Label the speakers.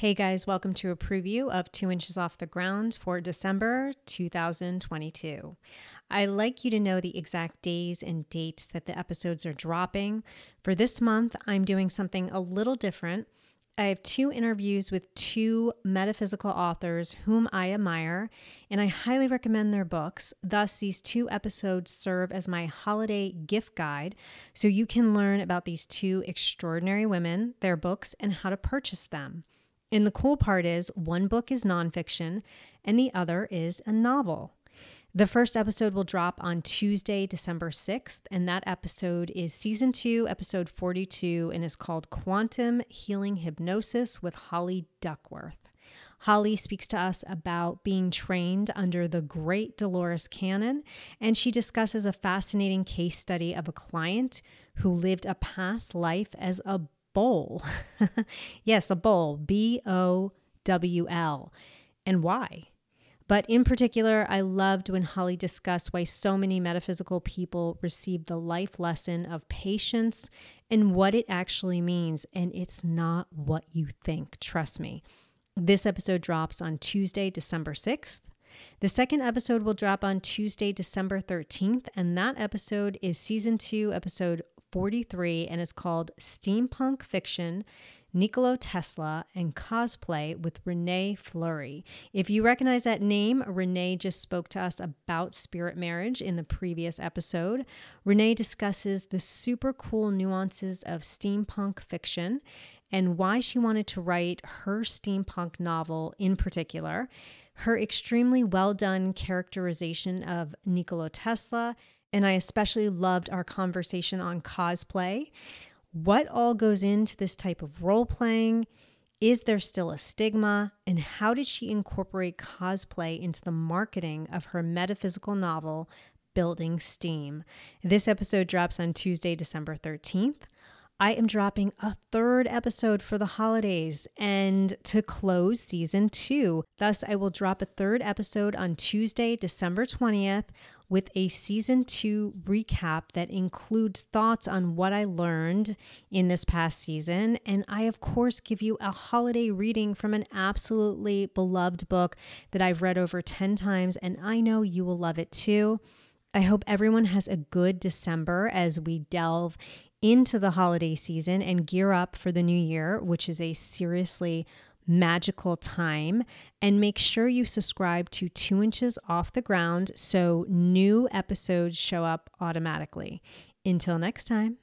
Speaker 1: Hey guys, welcome to a preview of Two Inches Off the Ground for December 2022. I like you to know the exact days and dates that the episodes are dropping. For this month, I'm doing something a little different. I have two interviews with two metaphysical authors whom I admire, and I highly recommend their books. Thus, these two episodes serve as my holiday gift guide so you can learn about these two extraordinary women, their books, and how to purchase them. And the cool part is one book is nonfiction and the other is a novel. The first episode will drop on Tuesday, December 6th, and that episode is season two, episode 42, and is called Quantum Healing Hypnosis with Holly Duckworth. Holly speaks to us about being trained under the great Dolores Cannon, and she discusses a fascinating case study of a client who lived a past life as a bowl. yes, a bowl, B O W L. And why? But in particular, I loved when Holly discussed why so many metaphysical people receive the life lesson of patience and what it actually means. And it's not what you think, trust me. This episode drops on Tuesday, December 6th. The second episode will drop on Tuesday, December 13th, and that episode is season two, episode 43, and is called Steampunk Fiction Nikola Tesla, and Cosplay with Renee Fleury. If you recognize that name, Renee just spoke to us about spirit marriage in the previous episode. Renee discusses the super cool nuances of steampunk fiction and why she wanted to write her steampunk novel in particular, her extremely well done characterization of Nikola Tesla, and I especially loved our conversation on cosplay what all goes into this type of role playing? Is there still a stigma? And how did she incorporate cosplay into the marketing of her metaphysical novel, Building Steam? This episode drops on Tuesday, December 13th. I am dropping a third episode for the holidays and to close season two. Thus, I will drop a third episode on Tuesday, December 20th, with a season two recap that includes thoughts on what I learned in this past season. And I, of course, give you a holiday reading from an absolutely beloved book that I've read over 10 times, and I know you will love it too. I hope everyone has a good December as we delve into the holiday season and gear up for the new year, which is a seriously magical time. And make sure you subscribe to Two Inches Off the Ground so new episodes show up automatically. Until next time.